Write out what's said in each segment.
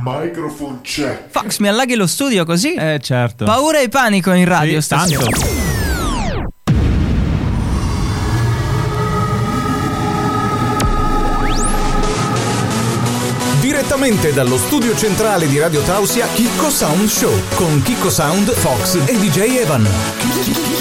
Microphone check. Fox, mi allaghi lo studio così? Eh, certo. Paura e panico in radio Sì, stasera. tanto. Direttamente dallo studio centrale di Radio Tausia, Chicco Sound Show con Chicco Sound, Fox e DJ Evan.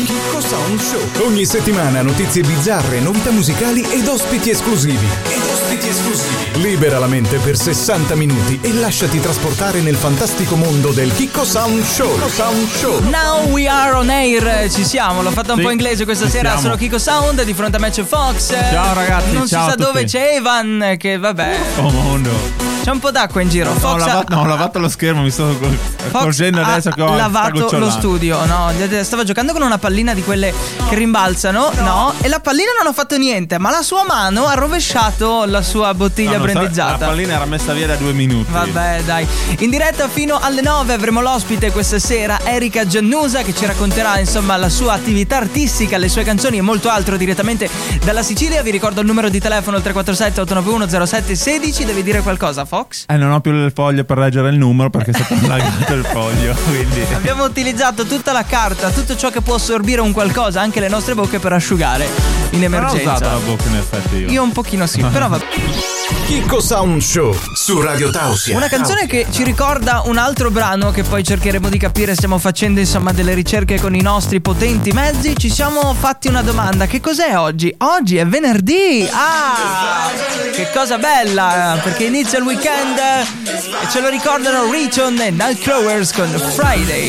Chicco Sound Show. Ogni settimana notizie bizzarre, novità musicali ed ospiti esclusivi. Ed ospiti esclusivi. Libera la mente per 60 minuti e lasciati trasportare nel fantastico mondo del Chicco Sound Show. Chicco Sound Show. Now we are on air, ci siamo, l'ho fatta un Sì, po' inglese questa sera, siamo. sono Kiko Sound, di fronte a me c'è Fox. Ciao, ragazzi, Non ciao si a sa dove c'è Evan, che vabbè, Oh mondo. C'è un po' d'acqua in giro. No, ho Fox lavato, no, ho lavato lo schermo, mi sto Fox accorgendo adesso che ho lavato lo studio, no? Stava giocando con una pallina di quelle che rimbalzano, no? E la pallina non ha fatto niente, ma la sua mano ha rovesciato la sua bottiglia No, no, brandizzata. La pallina era messa via da due minuti. Vabbè, dai. In diretta fino alle 9 avremo l'ospite questa sera, Erika Giannusa, che ci racconterà insomma la sua attività artistica, le sue canzoni e molto altro direttamente dalla Sicilia. Vi ricordo il numero di telefono il 347 891 0716. Devi dire qualcosa, Fox? Eh, non ho più il foglio per leggere il numero perché è stato allagato il foglio. Quindi. Abbiamo utilizzato tutta la carta, tutto ciò che può assorbire un qualcosa, anche le nostre bocche per asciugare in Non ho usato emergenza. la bocca in effetti io. Io un pochino sì, però va Chicco Sound Show su Radio Tausia. Una canzone che ci ricorda un altro brano che poi cercheremo di capire, stiamo facendo insomma delle ricerche con i nostri potenti mezzi, ci siamo fatti una domanda, che cos'è oggi? Oggi è venerdì! Ah! Che cosa bella, perché inizia il weekend e ce lo ricordano Riton e Nightcrawlers con Friday.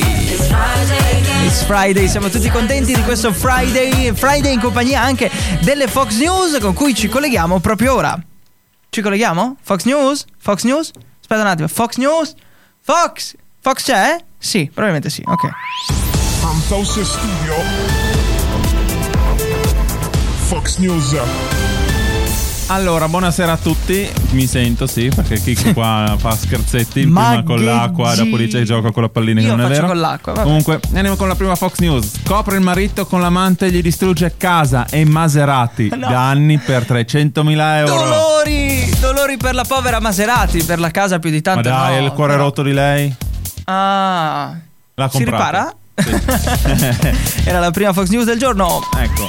It's Friday, siamo tutti contenti di questo Friday, Friday in compagnia anche delle Fox News con cui ci colleghiamo proprio ora. Ci colleghiamo? Fox News? Fox News? Aspetta un attimo. Fox News? Fox? Fox c'è? Sì, probabilmente sì. Ok. From Tausia Studio. Fox News. Allora, buonasera a tutti. Mi sento, sì, perché Chicco qua fa scherzetti Ma prima con l'acqua, dopo dice che gioca con la pallina Io che non è vero. con l'acqua, vabbè. Comunque, andiamo con la prima Fox News. Scopre il marito con l'amante e gli distrugge casa e Maserati. No. Danni per 300.000 euro. Dolori! Dolori per la povera Maserati, per la casa più di Ma tanto. dai, no, il cuore però- rotto di lei? Ah. L'ha Si comprato. ripara? Era la prima Fox News del giorno. Ecco.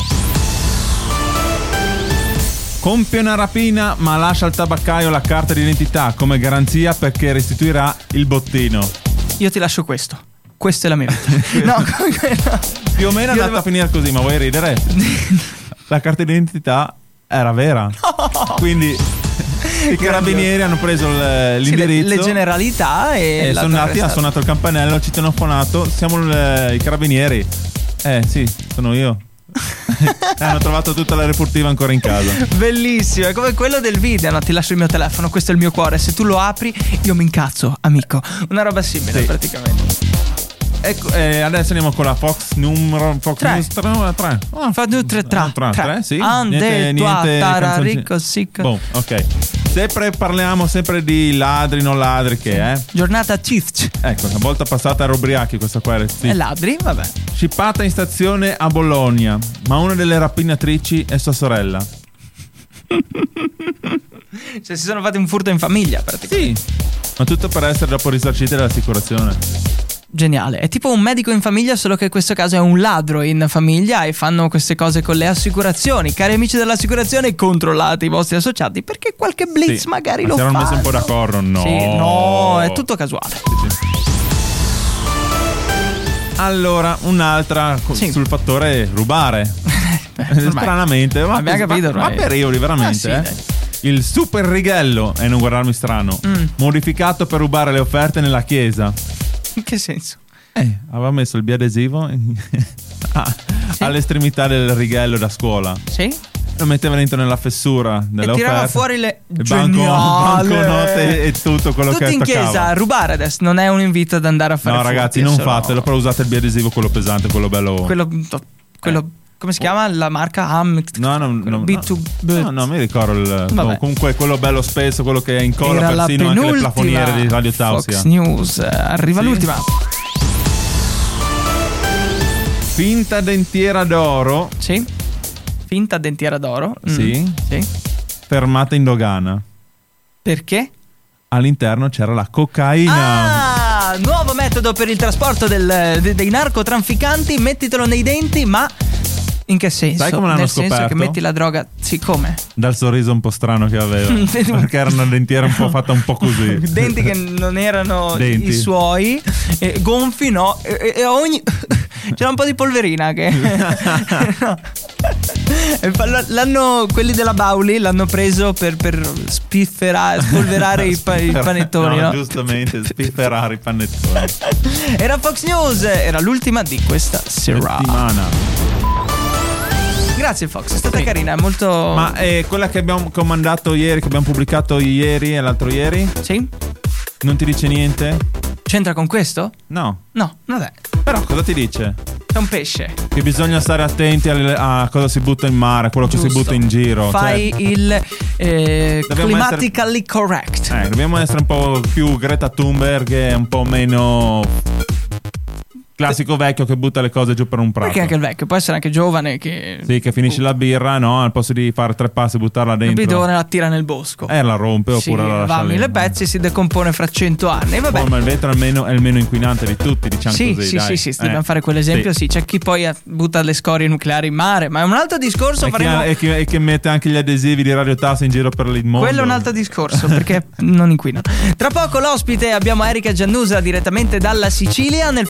Compie una rapina ma lascia al tabaccaio la carta d'identità come garanzia perché restituirà il bottino. Io ti lascio questo. Questa è la mia vita. no, comunque no. Più o meno è Io andata devo- a finire così, ma vuoi ridere? La carta d'identità era vera. Quindi i carabinieri hanno preso il- Sì, le, l'indirizzo. le generalità e. e l'hanno sono andati, ha suonato il campanello, ci hanno fonato, siamo il- i carabinieri. Eh sì, sono io. E hanno trovato tutta la refurtiva ancora in casa. Bellissimo, è come quello del video, no? Ti lascio il mio telefono, questo è il mio cuore, se tu lo apri io mi incazzo, amico. Una roba simile Sì. praticamente. Ecco, eh, adesso andiamo con la Fox numero Fox Tre. News 3. 3. Fa due, tre, tre. Tre, tre. tre, sì. Ande, Niente, tua, niente tararico, sic. Boh, ok. Sempre parliamo sempre di ladri, non ladri che eh. Giornata Tift. Ecco, la volta passata ero ubriachi questa qua era sì. E ladri, vabbè. Scippata in stazione a Bologna, ma una delle rapinatrici è sua sorella. Cioè si sono fatti un furto in famiglia praticamente. Sì. Ma tutto per essere dopo risarcite dall'assicurazione. Geniale. È tipo un medico in famiglia, solo che in questo caso è un ladro in famiglia e fanno queste cose con le assicurazioni. Cari amici dell'assicurazione, controllate i vostri associati perché qualche blitz Sì. magari Ma lo si erano fanno. messi un po' d'accordo? No. Sì, no, è tutto casuale. Sì, sì. Allora, un'altra Sì. sul fattore rubare. Stranamente, ma, Abbiamo capito ma, ma periodi veramente. Ah, sì, eh. Il super righello, e non guardarmi strano, Mm. modificato per rubare le offerte nella chiesa. In che senso? Eh, aveva messo il biadesivo in- ah, all'estremità del righello da scuola. Sì? Lo metteva dentro nella fessura delle e tirava offerte. fuori le banco, banconote e tutto quello Tutti che in toccava. chiesa a rubare adesso non è un invito ad andare a fare No, ragazzi, non fatelo, però usate il biadesivo, quello pesante, quello bello. quello, quello come si chiama la marca Ham No, no, no, B2 no, no, mi ricordo il, no, comunque quello bello spesso, quello che incolla Era la persino anche le plafoniere di Radio Tausia. Fox News arriva Sì. l'ultima Finta dentiera d'oro, sì finta dentiera d'oro Mm. Sì. sì fermata in dogana. perché all'interno c'era la cocaina. Ah, nuovo metodo per il trasporto del- de- dei narcotrafficanti, mettitelo nei denti, ma in che senso? Sai come l'hanno Nel senso che scoperto? metti la droga, sì, come? Dal sorriso un po' strano che aveva. perché era una dentiera un po' fatta un po' così. Denti che non erano Denti. i suoi, e gonfi no, e, e ogni... c'era un po' di polverina che... no. L'hanno, quelli della Bauli l'hanno preso per, per spifferare, spolverare i, pa- i panettoni, no? Giustamente, spifferare i panettoni. Era Fox News, era l'ultima di questa serata. Settimana. Grazie Fox, è stata carina, è molto... Ma eh, quella che abbiamo comandato ieri, che abbiamo pubblicato ieri e l'altro ieri, Sì? non ti dice niente? C'entra con questo? No. No, vabbè, Però cosa ti dice? è un pesce. Che bisogna stare attenti alle- a cosa si butta in mare, a quello che si Giusto. butta in giro. Fai Cioè, il eh, climatically correct. eh, dobbiamo essere un po' più Greta Thunberg e un po' meno classico vecchio che butta le cose giù per un prato. Perché anche il vecchio può essere anche giovane che Sì, che finisce la birra, no? Al posto di fare tre passi e buttarla il dentro. bidone la tira nel bosco. Eh, la rompe sì, oppure la lascia va a mille pezzi e si decompone fra cento anni. Vabbè. Oh, ma il vetro è, il meno, è il meno inquinante di tutti, diciamo Sì, così. sì, dai. sì, sì, sì, Eh. dobbiamo fare quell'esempio. Sì. Sì, c'è chi poi butta le scorie nucleari in mare, ma è un altro discorso. E faremo- e chi- e chi mette anche gli adesivi di Radio Tasso in giro per il mondo. Quello è un altro discorso perché non inquinano. Tra poco l'ospite abbiamo Erika Giannusa direttamente dalla Sicilia. Nel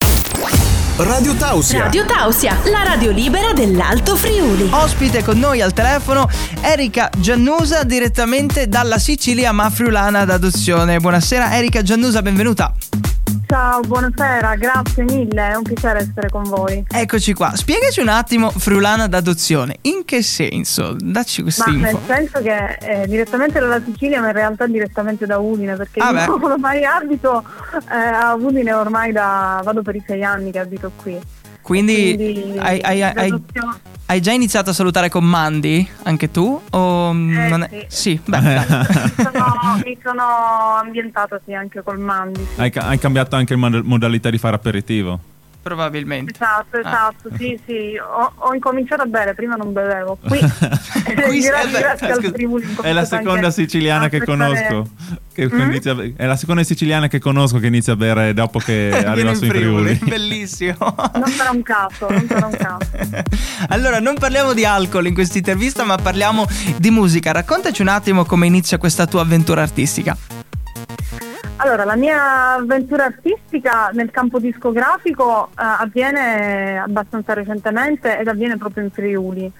Radio Tausia. Radio Tausia, la radio libera dell'Alto Friuli. ospite con noi al telefono Erika Giannusa direttamente dalla Sicilia ma friulana d'adozione. Buonasera Erika Giannusa, benvenuta. Ciao, buonasera, grazie mille, è un piacere essere con voi. Eccoci qua. Spiegaci un attimo friulana d'adozione. In che senso? Dacci Ma questa nel info. senso che eh, direttamente dalla Sicilia, ma in realtà direttamente da Udine, perché Ah, io ormai abito eh, a Udine ormai da vado per i sei anni che abito qui. Quindi, Quindi hai, hai- hai- hai già iniziato a salutare con Mandy? Anche tu? O mm, non è- Sì, beh, dai. mi sono, mi sono ambientata sì anche col Mandi. sì. Hai, ca- hai cambiato anche modalità di fare aperitivo. Probabilmente. Esatto, Ah. esatto, sì, sì, ho, ho incominciato a bere, prima non bevevo. Qui, Qui grazie, grazie al Scusa, Friuli, ho è la seconda siciliana che conosco. Che Mm? inizia a è la seconda siciliana che conosco che inizia a bere dopo che arriva su in Friuli. Bellissimo. Non sarà un caso, non sarà un caso. allora, non parliamo di alcol in questa intervista, ma parliamo di musica. Raccontaci un attimo come inizia questa tua avventura artistica. Allora, la mia avventura artistica nel campo discografico eh, avviene abbastanza recentemente ed avviene proprio in Friuli,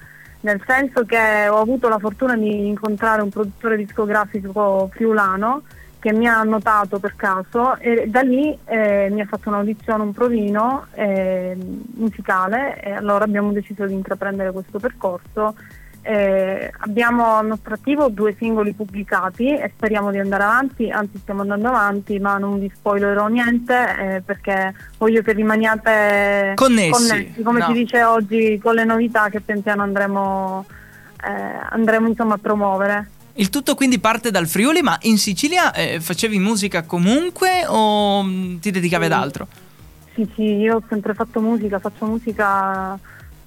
nel senso che ho avuto la fortuna di incontrare un produttore discografico friulano che mi ha notato per caso e da lì eh, mi ha fatto un'audizione, un provino eh, musicale e allora abbiamo deciso di intraprendere questo percorso eh, abbiamo al nostro attivo due singoli pubblicati e speriamo di andare avanti, anzi stiamo andando avanti, ma non vi spoilerò niente eh, perché voglio che rimaniate Connessi, come no. si dice oggi, con le novità che pian piano andremo, eh, andremo insomma, a promuovere. Il tutto quindi parte dal Friuli, ma in Sicilia eh, facevi musica comunque o mm, ti dedicavi ad altro? Sì, sì, io ho sempre fatto musica, faccio musica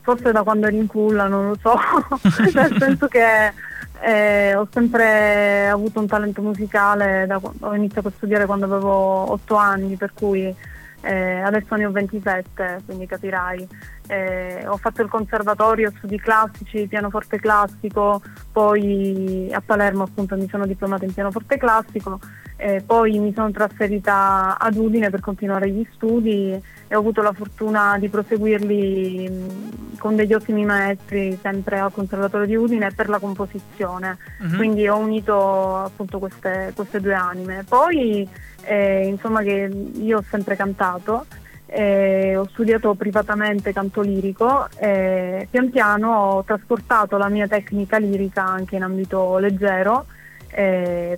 forse da quando ero in culla, non lo so, nel senso che eh, ho sempre avuto un talento musicale, da ho iniziato a studiare quando avevo 8 anni, per cui eh, adesso ne ho 27, quindi capirai. Eh, ho fatto il conservatorio, studi classici, pianoforte classico, poi a Palermo appunto mi sono diplomata in pianoforte classico, eh, poi mi sono trasferita ad Udine per continuare gli studi e ho avuto la fortuna di proseguirli mh, con degli ottimi maestri sempre al Conservatorio di Udine per la composizione. Mhm. Quindi ho unito appunto queste, queste due anime. Poi eh, insomma che io ho sempre cantato, eh, ho studiato privatamente canto lirico e pian piano ho trasportato la mia tecnica lirica anche in ambito leggero,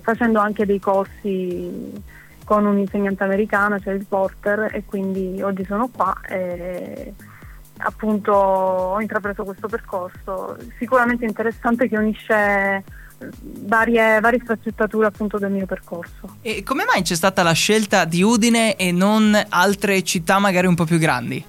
facendo anche dei corsi con un insegnante americano, cioè il Porter, e quindi oggi sono qua e appunto ho intrapreso questo percorso. Sicuramente interessante che unisce varie, varie sfaccettature appunto del mio percorso. E come mai c'è stata la scelta di Udine e non altre città magari un po' più grandi?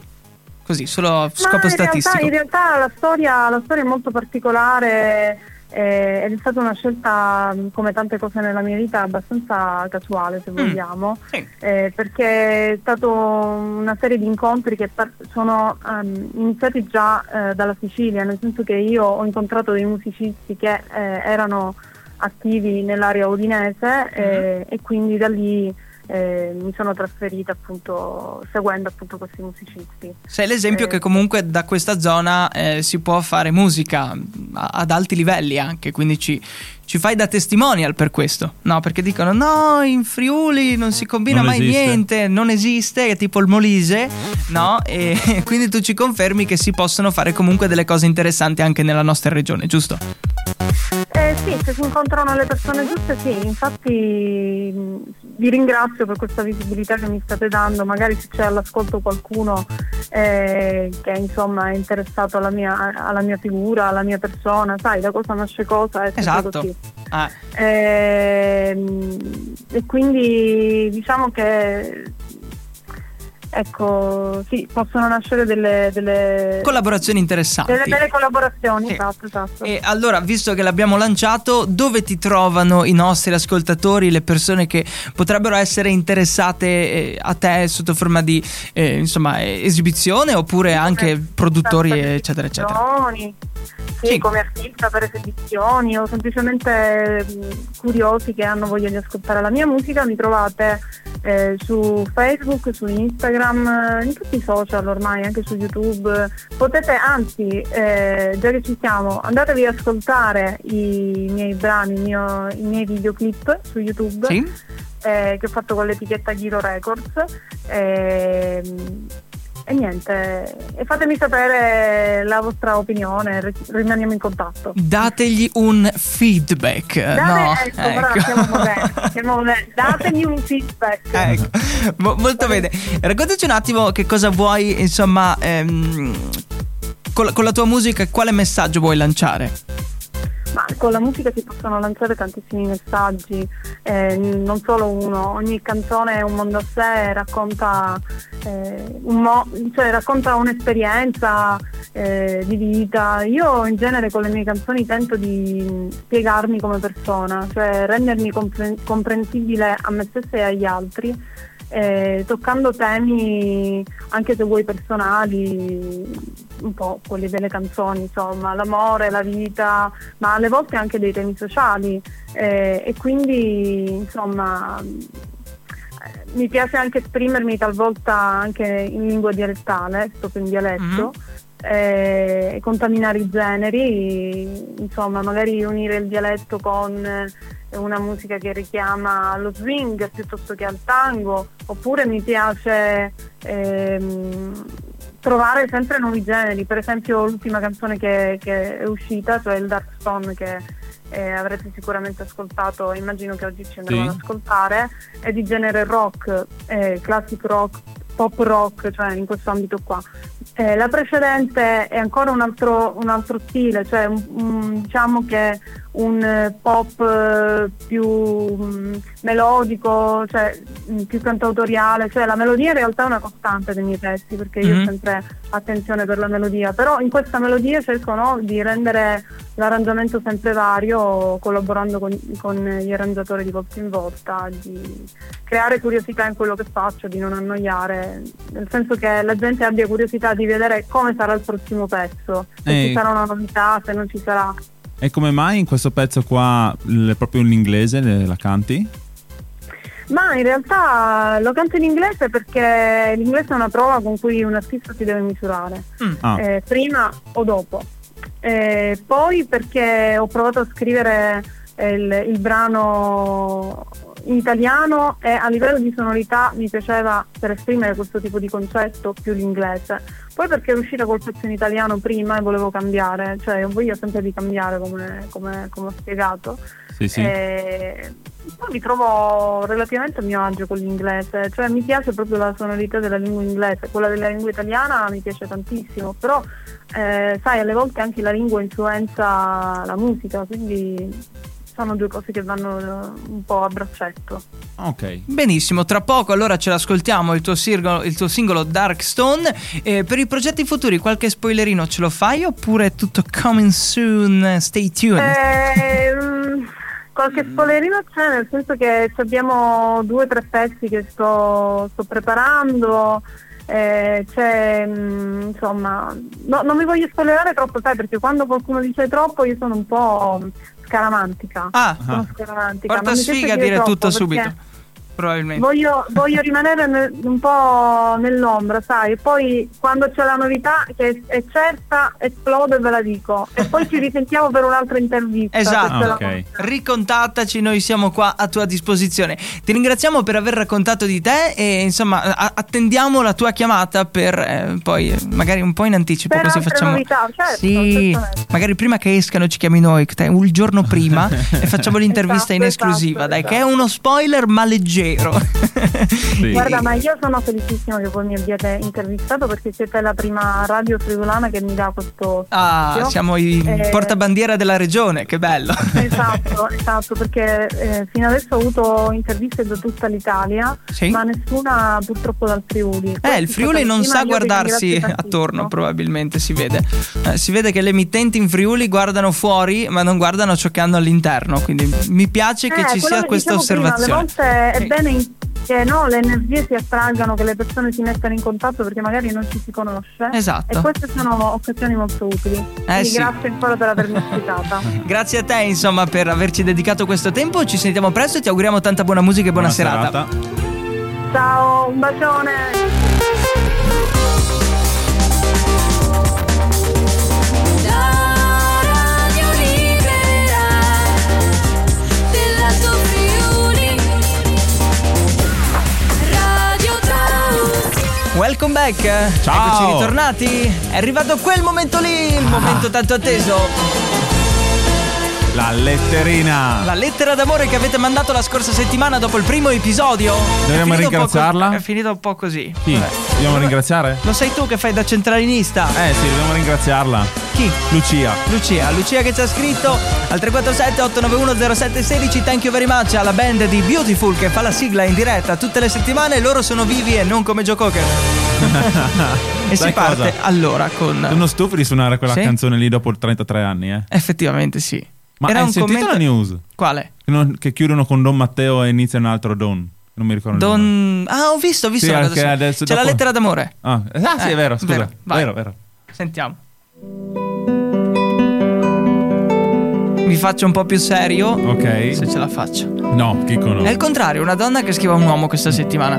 Così, solo a scopo in realtà- statistico. in realtà la storia, la storia è molto particolare. Eh, ed è stata una scelta, mh, come tante cose nella mia vita, abbastanza casuale se Mm. vogliamo, Sì. eh, perché è stato una serie di incontri che par- sono ehm, iniziati già eh, dalla Sicilia, nel senso che io ho incontrato dei musicisti che eh, erano attivi nell'area udinese eh, e quindi da lì eh, mi sono trasferita appunto seguendo appunto questi musicisti. Sei l'esempio Eh. che comunque da questa zona eh, si può fare musica a- ad alti livelli anche, quindi ci, ci fai da testimonial per questo. No, perché dicono no, in Friuli non si combina Non mai esiste. niente, non esiste, è tipo il Molise, no? E quindi tu ci confermi che si possono fare comunque delle cose interessanti anche nella nostra regione, giusto? Eh, sì, se si incontrano le persone giuste sì, infatti vi ringrazio per questa visibilità che mi state dando, magari se c'è all'ascolto qualcuno eh, che insomma è interessato alla mia, alla mia figura, alla mia persona, sai da cosa nasce cosa, è sempre Esatto. così. Ah, Ehm, e quindi diciamo che ecco sì possono nascere delle, delle, collaborazioni interessanti. delle, delle collaborazioni Sì. esatto esatto E allora, visto che l'abbiamo lanciato, dove ti trovano i nostri ascoltatori, le persone che potrebbero essere interessate eh, a te sotto forma di eh, insomma, eh, esibizione oppure anche produttori, eccetera, eccetera? Sì, Sì. come artista per esibizioni o semplicemente mh, curiosi che hanno voglia di ascoltare la mia musica, mi trovate eh, su Facebook, su Instagram, eh, in tutti i social ormai, anche su YouTube. Potete anzi, eh, già che ci siamo, andatevi ad ascoltare i miei brani, il mio- i miei videoclip su YouTube Sì? eh, che ho fatto con l'etichetta Giro Records. ehm, e niente, e fatemi sapere la vostra opinione, ri- rimaniamo in contatto. Dategli un feedback. Date, no, ecco, brava, siamo moderni, siamo moderni. Dategli un feedback. Ecco, mo- molto bene. Raccontaci un attimo che cosa vuoi, insomma, ehm, con, la, con la tua musica, quale messaggio vuoi lanciare? Ma con la musica si possono lanciare tantissimi messaggi, eh, non solo uno, ogni canzone è un mondo a sé, racconta, eh, un mo- cioè, racconta un'esperienza eh, di vita. Io in genere con le mie canzoni tento di spiegarmi come persona, cioè rendermi compre- comprensibile a me stessa e agli altri. Eh, toccando temi anche se vuoi personali, un po' quelli delle canzoni, insomma, l'amore, la vita, ma alle volte anche dei temi sociali eh, e quindi insomma eh, mi piace anche esprimermi talvolta anche in lingua dialettale, proprio in dialetto. eh, E contaminare i generi, insomma, magari unire il dialetto con eh, una musica che richiama lo swing piuttosto che al tango, oppure mi piace ehm, trovare sempre nuovi generi, per esempio l'ultima canzone che, che è uscita, cioè il Dark Stone che eh, avrete sicuramente ascoltato, immagino che oggi ci andremo Sì. ad ascoltare, è di genere rock, eh, classic rock, pop rock, cioè in questo ambito qua. Eh, la precedente è ancora un altro, un altro stile, cioè un- un- diciamo che un eh, pop eh, più mm, melodico, cioè mm, più cantautoriale, cioè la melodia in realtà è una costante dei miei testi perché io Mhm. ho sempre attenzione per la melodia, però in questa melodia cerco no, di rendere l'arrangiamento sempre vario collaborando con, con gli arrangiatori di volta in volta, di creare curiosità in quello che faccio, di non annoiare, nel senso che la gente abbia curiosità di vedere come sarà il prossimo pezzo, se Eh. ci sarà una novità, se non ci sarà. E come mai in questo pezzo qua l- proprio in inglese le- la canti? Ma in realtà lo canto in inglese perché l'inglese è una prova con cui un artista si deve misurare, Ah, eh, prima o dopo. Eh, poi perché ho provato a scrivere eh, il, il brano italiano e a livello di sonorità mi piaceva per esprimere questo tipo di concetto più l'inglese. Poi perché ero uscita col pezzo in italiano prima e volevo cambiare, cioè ho voglia sempre di cambiare come, come- come ho spiegato. sì, sì. E poi mi trovo relativamente a mio agio con l'inglese, cioè mi piace proprio la sonorità della lingua inglese, quella della lingua italiana mi piace tantissimo, però eh, sai alle volte anche la lingua influenza la musica, quindi sono due cose che vanno eh, un po' a braccetto. Ok. Benissimo, tra poco allora ce l'ascoltiamo il tuo, singolo, il tuo singolo Darkstone. Eh, per i progetti futuri qualche spoilerino ce lo fai oppure è tutto coming soon? Stay tuned. Eh, mm, qualche spoilerino c'è, nel senso che abbiamo due o tre pezzi che sto, sto preparando. eh, c'è mm, insomma no- non mi voglio spoilerare troppo sai perché quando qualcuno dice troppo io sono un po' scaramantica Ah, sono scaramantica porta sfiga a dire tutto troppo, perché subito. Probabilmente. Voglio, voglio rimanere nel- un po' nell'ombra, sai, e poi quando c'è la novità che è, è certa esplodo e ve la dico. E poi ci risentiamo per un'altra intervista. Esatto. se ce la Ok. facciamo. Ricontattaci, noi siamo qua a tua disposizione. Ti ringraziamo per aver raccontato di te e insomma a- attendiamo la tua chiamata per eh, poi eh, magari un po' in anticipo Per così facciamo novità, certo, Sì, magari prima che escano ci chiami noi un giorno prima e facciamo l'intervista in Esatto, esclusiva, esatto, dai, esatto. che è uno spoiler ma leggero. Sì. Guarda, ma io sono felicissima che voi mi abbiate intervistato perché siete la prima radio friulana che mi dà questo Ah, spazio. siamo i Eh, portabandiera della regione, che bello. Esatto, esatto, perché eh, fino adesso ho avuto interviste da tutta l'Italia, Sì. ma nessuna purtroppo dal Friuli. Eh, il Friuli non sa guardarsi attorno, probabilmente si vede. Eh, si vede che le emittenti in Friuli guardano fuori, ma non guardano ciò che hanno all'interno. Quindi mi piace che ci sia questa osservazione. alle volte è Sì. Bene in- che no, le energie si attraggano, che le persone si mettano in contatto perché magari non ci si conosce. Esatto. E queste sono occasioni molto utili. Quindi sì. grazie ancora per avermi ospitata. Grazie a te, insomma, per averci dedicato questo tempo. Ci sentiamo presto e ti auguriamo tanta buona musica e buona, serata. Ciao, un bacione. Welcome back. Ciao. Eccoci ritornati. È arrivato quel momento lì, il momento tanto atteso. La letterina. La lettera d'amore che avete mandato la scorsa settimana dopo il primo episodio. Dobbiamo po' co- ringraziarla? È finito un po' così. Chi? Vabbè. Dobbiamo ringraziare? Lo sai tu che fai da centralinista? Eh sì, dobbiamo ringraziarla. Chi? Lucia. Lucia, Lucia che ci ha scritto al 347 891 0716 Thank you very much alla band di Beautiful che fa la sigla in diretta tutte le settimane Loro sono vivi e non come Joe Cocker E si Sai parte cosa? allora con Sono stufo di suonare quella Sì? canzone lì dopo 33 anni, eh. Effettivamente sì Ma Era hai sentito commento- la news? Quale? Che, non- che chiudono con Don Matteo e inizia un altro Don. Non mi ricordo il nome. Don... Ah ho visto, ho visto Sì, ora anche adesso. C'è la dopo- lettera d'amore Ah, eh, ah, sì, Eh, è vero, scusa. vero. Vero, vero. Sentiamo Mi faccio un po' più serio Ok. Se ce la faccio No, Chico no. È il contrario, una donna che scrive a un uomo questa settimana.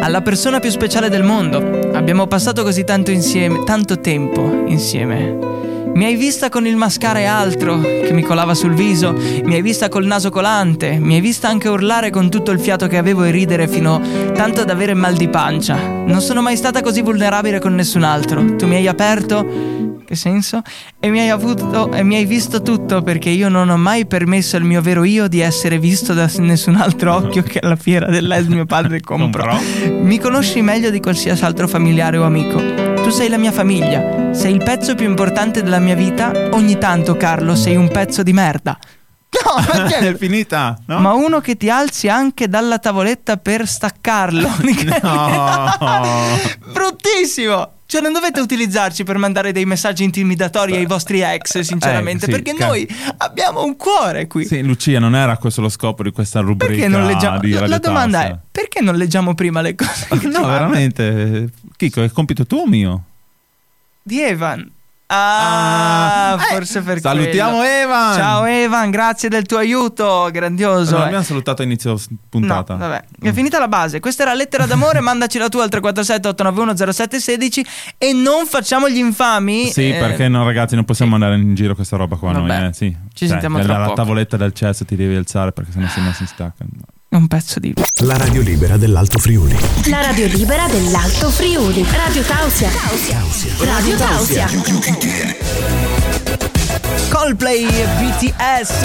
Alla persona più speciale del mondo. Abbiamo passato così tanto insieme, tanto tempo insieme. Mi hai vista con il mascara e altro che mi colava sul viso, mi hai vista col naso colante, mi hai vista anche urlare con tutto il fiato che avevo e ridere fino tanto ad avere mal di pancia. Non sono mai stata così vulnerabile con nessun altro. Tu mi hai aperto che senso? E mi hai avuto e mi hai visto tutto perché io non ho mai permesso al mio vero io di essere visto da nessun altro occhio che alla fiera dell'ES mio padre. Comprò. Mi conosci meglio di qualsiasi altro familiare o amico. Tu sei la mia famiglia, sei il pezzo più importante della mia vita. Ogni tanto, Carlo, sei un pezzo di merda. No, perché? è finita, no? Ma uno che ti alzi anche dalla tavoletta per staccarlo. No. Bruttissimo! Cioè, non dovete utilizzarci per mandare dei messaggi intimidatori ai vostri ex, sinceramente, Eh, sì, perché ca- noi abbiamo un cuore qui. Sì, Lucia, non era questo lo scopo di questa rubrica perché non leggiamo? di La, la domanda è: perché non leggiamo prima le cose? No, veramente. Chico, è compito tuo o mio? Di Evan. Ah, Ah, eh, forse per salutiamo quello. Evan. Ciao Evan, grazie del tuo aiuto, grandioso. Non eh. abbiamo salutato a inizio puntata. No, vabbè, è finita la base. Questa era lettera d'amore. mandaci la tua al 347 891 0716 e non facciamo gli infami. Sì, eh, perché no, ragazzi, non possiamo andare in giro questa roba qua. Vabbè. Noi, eh, sì. Ci sentiamo tra la, poco. tavoletta del cesso ti devi alzare perché sennò se no si stacca. Un pezzo di. La radio libera dell'Alto Friuli. La radio libera dell'Alto Friuli. Radio Tausia. Radio Tausia. Coldplay e BTS.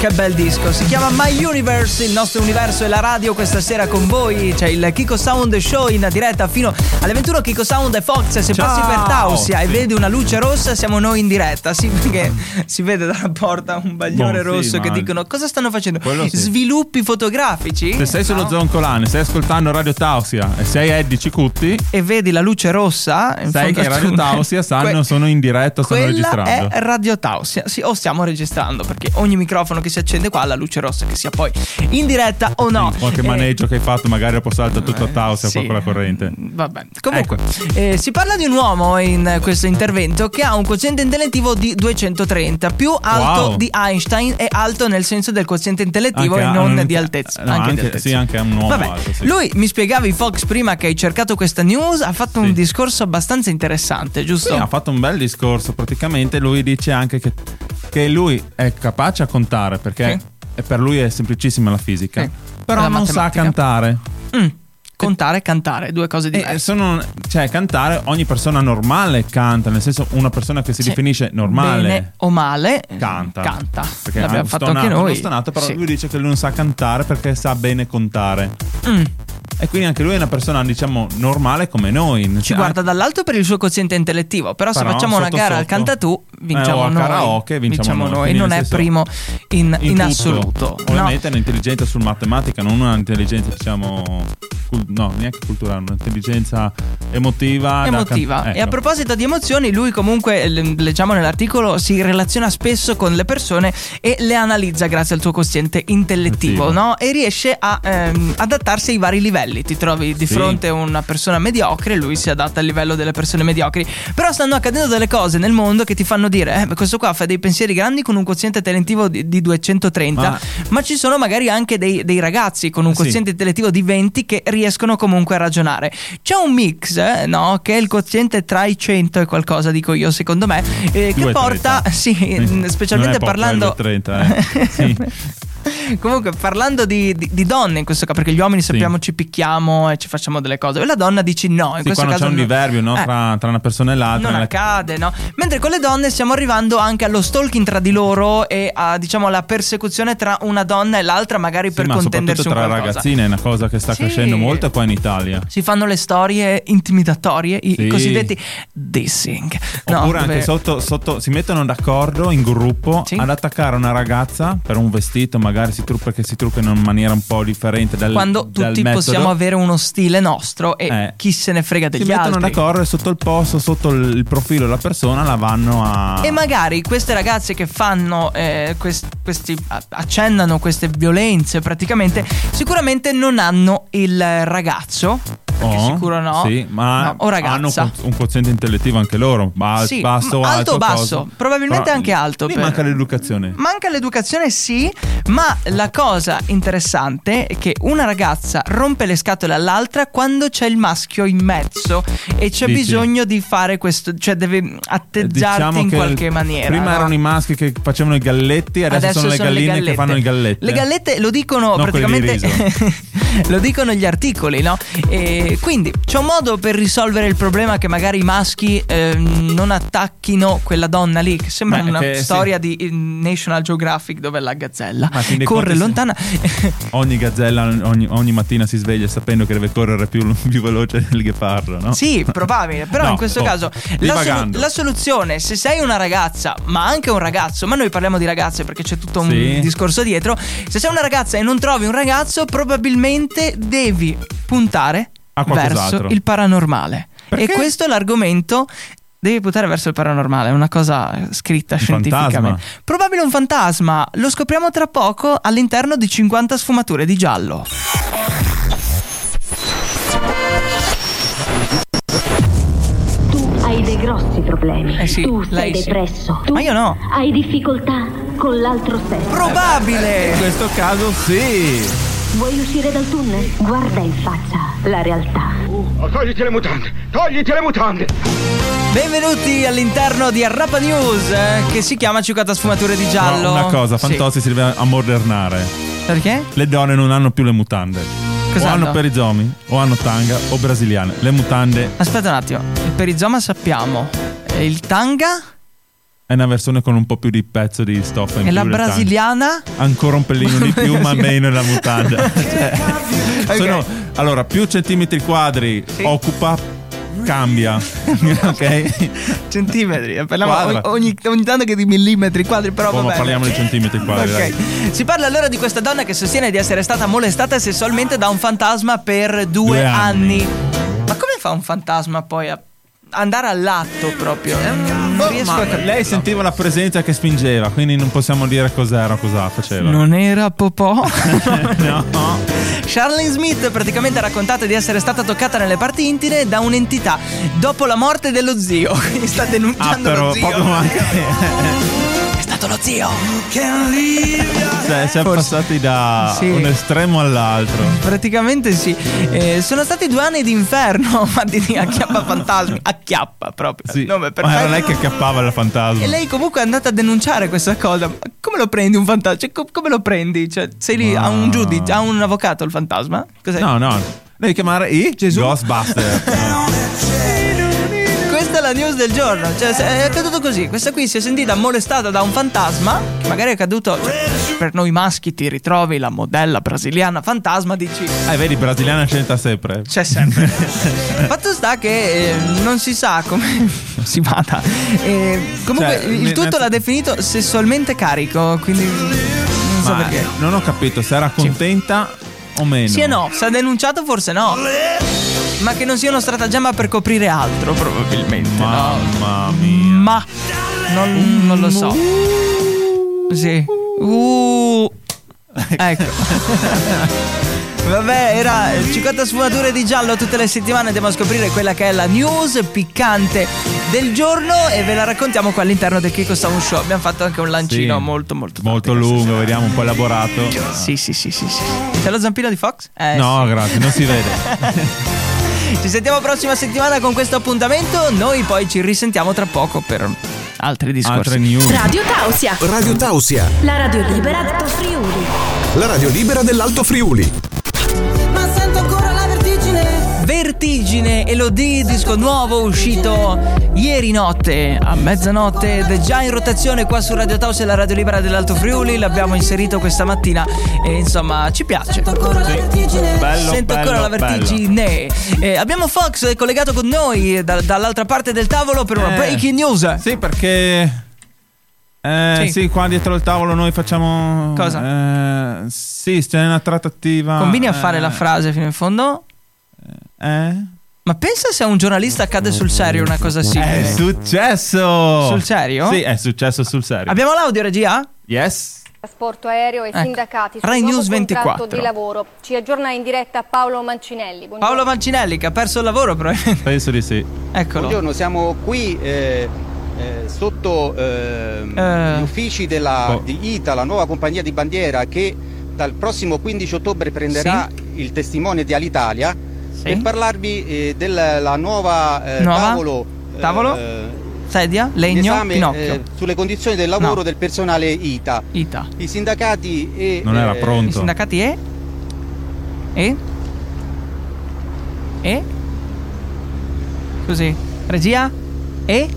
Che bel disco, si chiama My Universe, il nostro universo è la radio questa sera con voi. C'è il Kiko Sound Show in diretta fino alle 21. Kiko Sound e Fox. Se Ciao! passi per Tausia e Sì. vedi una luce rossa, siamo noi in diretta. Sì, perché si vede dalla porta un bagliore sì, rosso che ma- dicono cosa stanno facendo? Sì. Sviluppi fotografici? Se sei sullo No? zoncolane, stai ascoltando Radio Tausia e sei Eddie Cicutti, e vedi la luce rossa, sai che Radio. Tausia sanno, Que- sono in diretta, stanno registrando. è Radio Tausia, sì, o stiamo registrando perché ogni microfono che si accende qua ha la luce rossa, che sia poi in diretta o no. Qualche Eh, maneggio che hai fatto, magari dopo salta tutto a Tausia sì. con la corrente. Vabbè, comunque, eh, si parla di un uomo in questo intervento che ha un quoziente intellettivo di 230, più alto Wow. di Einstein e alto nel senso del quoziente intellettivo Anche e non di altezza. no, anche di anche- altezza. sì, anche un uomo Vabbè, alto, sì. lui mi spiegavi, Fox, prima che hai cercato questa news, ha fatto un Sì. discorso abbastanza interessante, giusto? Sì, ha fatto un bel discorso. Praticamente lui dice anche che, che lui è capace a contare perché Sì. e per lui è semplicissima la fisica. Sì. Però La non sa matematica. cantare. Mm, Contare e cantare, due cose E diverse. sono, cioè, cantare, ogni persona normale canta, nel senso, una persona che si Sì. definisce normale Bene o male canta. Canta. Perché L'abbiamo fatto stonato, anche noi. stonato, però Sì. lui dice che lui non sa cantare perché sa bene contare. Mm, E quindi anche lui è una persona, diciamo, normale come noi. Ci guarda dall'alto per il suo quoziente intellettivo, però, se Però facciamo una sotto gara al sotto. cantatù, vinciamo Eh, noi. karaoke, vinciamo noi. noi. Quindi Non è primo in, in tutto. assoluto. No. Ovviamente è un'intelligenza sul matematica, non un'intelligenza, diciamo, cul- no, neanche culturale, un'intelligenza emotiva. Emotiva. can- E a ecco. proposito di emozioni, lui comunque, leggiamo nell'articolo, si relaziona spesso con le persone e le analizza grazie al suo quoziente intellettivo, Intellettivo. no? E riesce a ehm, adattarsi ai vari livelli. Ti trovi di Sì. fronte a una persona mediocre, lui si adatta al livello delle persone mediocri. Però stanno accadendo delle cose nel mondo che ti fanno dire, eh, questo qua fa dei pensieri grandi con un quoziente intellettivo di, di 230, ma... Ma- ci sono magari anche dei, dei ragazzi con un Eh quoziente intellettivo di 20 che riescono comunque a ragionare. C'è un mix, eh, no? Che è il quoziente tra i 100 e qualcosa, dico io, secondo me, eh, che 2,30. porta, sì, specialmente poco, parlando... eh, 2,30, eh. Sì. Comunque, parlando di, di- di donne in questo caso, perché gli uomini sappiamo ci picchiamo e ci facciamo delle cose, e la donna dici no. In Sì, questo caso c'è un diverbio no, Eh, tra, tra una persona e l'altra. non nella- accade, no? Mentre con le donne stiamo arrivando anche allo stalking tra di loro e a, diciamo, alla persecuzione tra una donna e l'altra, magari Sì, per ma contendersi un tra qualcosa. ragazzine è una cosa che sta Sì. crescendo molto qua in Italia. Si fanno le storie intimidatorie, i, i Sì. cosiddetti dissing. No, Oppure anche dove- sotto, sotto si mettono d'accordo in gruppo Sì. ad attaccare una ragazza per un vestito, magari si trucca che si truccano in maniera un po' differente dal quando dal tutti metodo. possiamo avere uno stile nostro e Eh. chi se ne frega si degli mettono altri. d'accordo e sotto il posto, sotto il il profilo della persona la vanno a E magari queste ragazze che fanno eh, quest- questi accennano queste violenze praticamente sicuramente non hanno il ragazzo perché Oh, sicuro no Sì, ma No, hanno un, quoziente intellettivo anche loro, ba- Sì, basso, alto alto, o basso? cosa. Probabilmente Però anche alto per- manca l'educazione. Manca l'educazione sì, ma la cosa interessante è che una ragazza rompe le scatole all'altra quando c'è il maschio in mezzo e c'è Dici? bisogno di fare questo, cioè deve atteggiarti Diciamo in che qualche maniera. Prima no? erano i maschi che facevano i galletti, adesso, sono le galline che fanno i galletti. Le gallette lo dicono Non praticamente. lo dicono gli articoli, no? E quindi c'è un modo per risolvere il problema che magari i maschi ehm, non attacchino quella donna lì, che sembra Beh, una che sì. storia di eh, National Geographic dove la gazzella corre sì. lontana. Ogni gazzella ogni, ogni mattina si sveglia sapendo che deve correre più, più veloce del ghepardo, no? Sì, probabile, però No, in questo oh, caso la, solu- la soluzione, se sei una ragazza, ma anche un ragazzo, ma noi parliamo di ragazze perché c'è tutto un Sì. discorso dietro, se sei una ragazza e non trovi un ragazzo, probabilmente devi puntare verso il paranormale. Perché? E questo è l'argomento Devi puntare verso il paranormale, è una cosa scritta Un scientificamente. fantasma. Probabile un fantasma, lo scopriamo tra poco all'interno di 50 sfumature di giallo. Tu hai dei grossi problemi. Eh sì, tu sei lei sì. depresso. Tu Ma io no. Hai difficoltà con l'altro sesso. Probabile! In questo caso sì. Vuoi uscire dal tunnel? Guarda in faccia la realtà. Oh, togliti le mutande! Togliti le mutande! Benvenuti all'interno di Arrapa News eh, che si chiama 50 sfumature di giallo. No, una cosa, Sì. Fantozzi si deve ammodernare. Perché? Le donne non hanno più le mutande. Cosa o hanno hanno? perizomi, o hanno tanga, o brasiliane. Le mutande Aspetta un attimo, il perizoma sappiamo. E il tanga? È una versione con un po' più di pezzo di stoffa in E più la le taglie. brasiliana? Ancora un pelino di più, ma meno nella mutanda. Cioè, sono- allora, più centimetri quadri occupa, cambia. ok? Centimetri. parliamo Quadra. ogni, ogni tanto che di millimetri quadri, però vabbè. parliamo di centimetri quadri. dai. Ok. Si parla allora di questa donna che sostiene di essere stata molestata sessualmente da un fantasma per due, Due anni. anni. Ma come fa un fantasma poi a andare all'atto proprio? Eh, non riesco a capire. lei sentiva la presenza che spingeva, quindi non possiamo dire cos'era, cosa faceva. Non era Popò? no. Charlene Smith praticamente ha raccontato di essere stata toccata nelle parti intime da un'entità dopo la morte dello zio. Quindi sta Ah, denunciando però lo zio. proprio anche. Stato lo zio. Cioè, siamo passati da Sì. un estremo all'altro. Praticamente sì. Eh, sono stati due anni d'inferno fatti di acchiappa fantasmi. Acchiappa proprio. Sì. Nome Ma era lei che accappava il fantasma. E lei comunque è andata a denunciare questa cosa. Ma come lo prendi un fantasma? Cioè, co- come lo prendi? Cioè, sei lì, ha un giudice, ha un avvocato il fantasma? Cos'è? No, no. Devi chiamare i Gesù? Ghostbuster. La news del giorno. Cioè, è accaduto così. Questa qui si è sentita molestata da un fantasma. Che magari è accaduto. cioè, per noi maschi ti ritrovi la modella brasiliana fantasma, dici. Eh, vedi, brasiliana scelta sempre. C'è sempre. Fatto sta che eh, non si sa come si vada. Eh, comunque Cioè, il tutto ne- l'ha definito sessualmente carico. Quindi non so Ma perché. non ho capito se era contenta o meno. Sì e no, se ha denunciato forse no. Ma che non sia uno stratagemma per coprire altro, probabilmente. no? Mamma mia. Ma non, non lo so. Sì. Uh. Ecco. Vabbè, era 50 sfumature di giallo tutte le settimane. Andiamo a scoprire quella che è la news piccante del giorno e ve la raccontiamo qua all'interno del Kiko Sound Show. Abbiamo fatto anche un lancino Sì. molto, molto Molto lungo, vediamo un po' elaborato. Sì, sì, sì, sì, sì. C'è lo zampino di Fox? Eh, no, sì. grazie, non si vede. Ci sentiamo prossima settimana con questo appuntamento. Noi poi ci risentiamo tra poco per altri discorsi. Altre news. Radio Tausia, Radio Tausia, la radio libera d'Alto Friuli. la radio libera dell'Alto Friuli. Vertigine. Elodie, disco nuovo uscito ieri notte a mezzanotte ed è già in rotazione qua su Radio Taos e la radio libera dell'Alto Friuli. L'abbiamo inserito questa mattina e insomma ci piace. Sento ancora la vertigine. Bello, Sento bello, ancora la vertigine. Eh, abbiamo Fox collegato con noi da- dall'altra parte del tavolo per una Eh. breaking news. Sì, perché. Eh, Sì. sì. qua dietro il tavolo noi facciamo. Cosa? Eh, sì, c'è una trattativa. Combini a fare eh, la frase fino in fondo. Eh? Ma pensa se a un giornalista accade sul serio una cosa simile. È successo! Sul serio? Sì, è successo sul serio. Abbiamo l'audio, regia? Yes. trasporto aereo e Ecco. sindacati sul Rai News contratto 24. di lavoro. Ci aggiorna in diretta Paolo Mancinelli. Buongiorno. Paolo Mancinelli che ha perso il lavoro probabilmente. Penso di sì. Eccolo. Buongiorno, siamo qui eh, eh, sotto ehm, Eh. gli uffici della, Oh. di ITA, la nuova compagnia di bandiera che dal prossimo 15 ottobre prenderà il testimone di Alitalia Sì. per parlarvi eh, della nuova, eh, Nuova? tavolo, eh, Tavolo? Sedia? di Legno? esame Pinocchio. eh, sulle condizioni del lavoro No. del personale ITA. Ita. I sindacati e Non era eh, I pronto. sindacati e? E? E? Scusi, regia? E?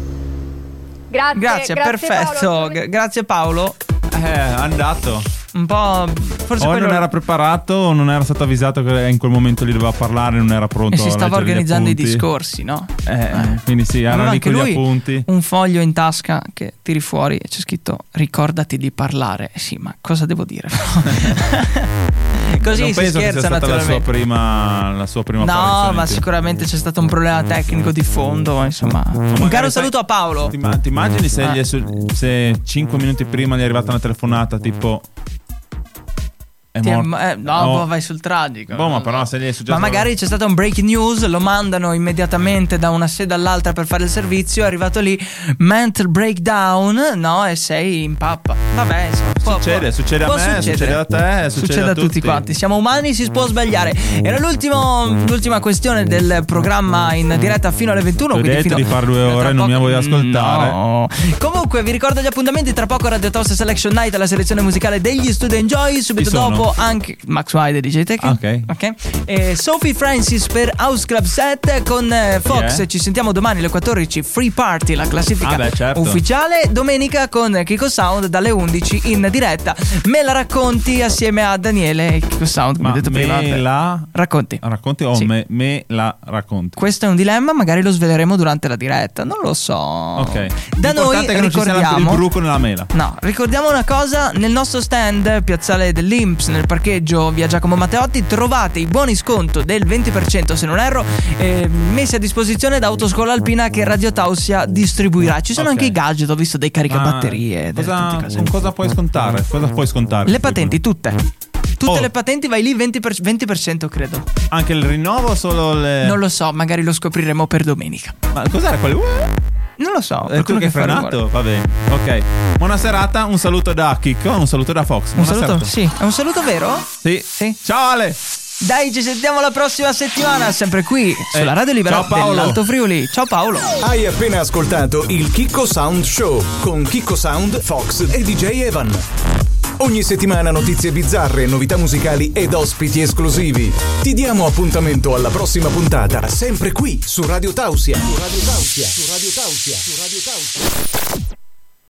Grazie, Grazie, perfetto. Paolo. Gra- grazie Paolo. Eh, andato. Un po'. Forse o quello. non era preparato o non era stato avvisato che in quel momento lì doveva parlare, non era pronto e si a stava gli organizzando i discorsi, no? Eh, quindi sì, era Aveva lì con gli appunti. un foglio in tasca che tiri fuori e c'è scritto ricordati di parlare. Eh Sì, ma cosa devo dire? Così non si penso che sia scherza stata la sua prima, la sua prima No, ma sicuramente c'è stato un problema tecnico di fondo. Insomma, un caro saluto a Paolo. Ti, ma- ti immagini se, gli su- se 5 minuti prima gli è arrivata una telefonata tipo... È Ti è- morto. eh, no, Oh. boh, vai sul tragico. Boh, ma però se gli è successo... Ma magari c'è stata un breaking news, lo mandano immediatamente da una sede all'altra per fare il servizio, è arrivato lì, mental breakdown, no? E sei in pappa. Vabbè, insomma, può può- succede, può- succede a me, succedere. succede a te, succede a tutti tutti. quanti. Siamo umani, si può sbagliare. Era l'ultima questione del programma in diretta fino alle 21. Ti ho quindi detto fino- di far due ore, non mi poco- voglio ascoltare. No. Comunque, vi ricordo gli appuntamenti. Tra poco Radio Toast Selection Night, la selezione musicale degli Studio Enjoy. Subito dopo anche Max Wide DJ Tech. Ok. Ok. E Sophie Francis per House Club 7 con eh, Fox. È? Ci sentiamo domani alle 14. Free Party, la classifica Ah, beh, certo. ufficiale. Domenica con Kiko Sound dalle 11 in diretta. Me la racconti assieme a Daniele Sound. Ma detto me prima. la Racconti. racconti o Sì. me, me la racconti? Questo è un dilemma, magari lo sveleremo durante la diretta. Non lo so. Ok. Da noi che non ci sia il ricordiamo. bruco nella mela. No, ricordiamo una cosa, nel nostro stand Piazzale dell'Imps, nel parcheggio via Giacomo Matteotti, trovate i buoni sconto del 20% se non erro, eh, messi a disposizione da Autoscuola Alpina che Radio Tausia distribuirà. Ci sono Ok. anche i gadget, ho visto dei caricabatterie. delle Cosa, cose. con cosa puoi scontare? Cosa puoi scontare? Le patenti, tutte. Tutte Oh. le patenti vai lì 20%, 20% credo. Anche il rinnovo o solo le. Non lo so, magari lo scopriremo per domenica. Ma cos'era quel. Non lo so. È qualcuno tu che hai frenato? Va bene. Ok. Buona serata, un saluto da Chicco, un saluto da Fox. Un Buona saluto? serata. Sì, è un saluto vero? Sì. Sì. Ciao Ale. Dai, ci sentiamo la prossima settimana, sempre qui sulla Eh, Radio Libera ciao Paolo. dell'Alto Friuli. Ciao Paolo. Hai appena ascoltato il Chicco Sound Show con Chicco Sound, Fox e DJ Evan. Ogni settimana notizie bizzarre, novità musicali ed ospiti esclusivi. Ti diamo appuntamento alla prossima puntata, sempre qui su Radio Tausia. Su Radio Tausia, su Radio Tausia, su Radio Tausia.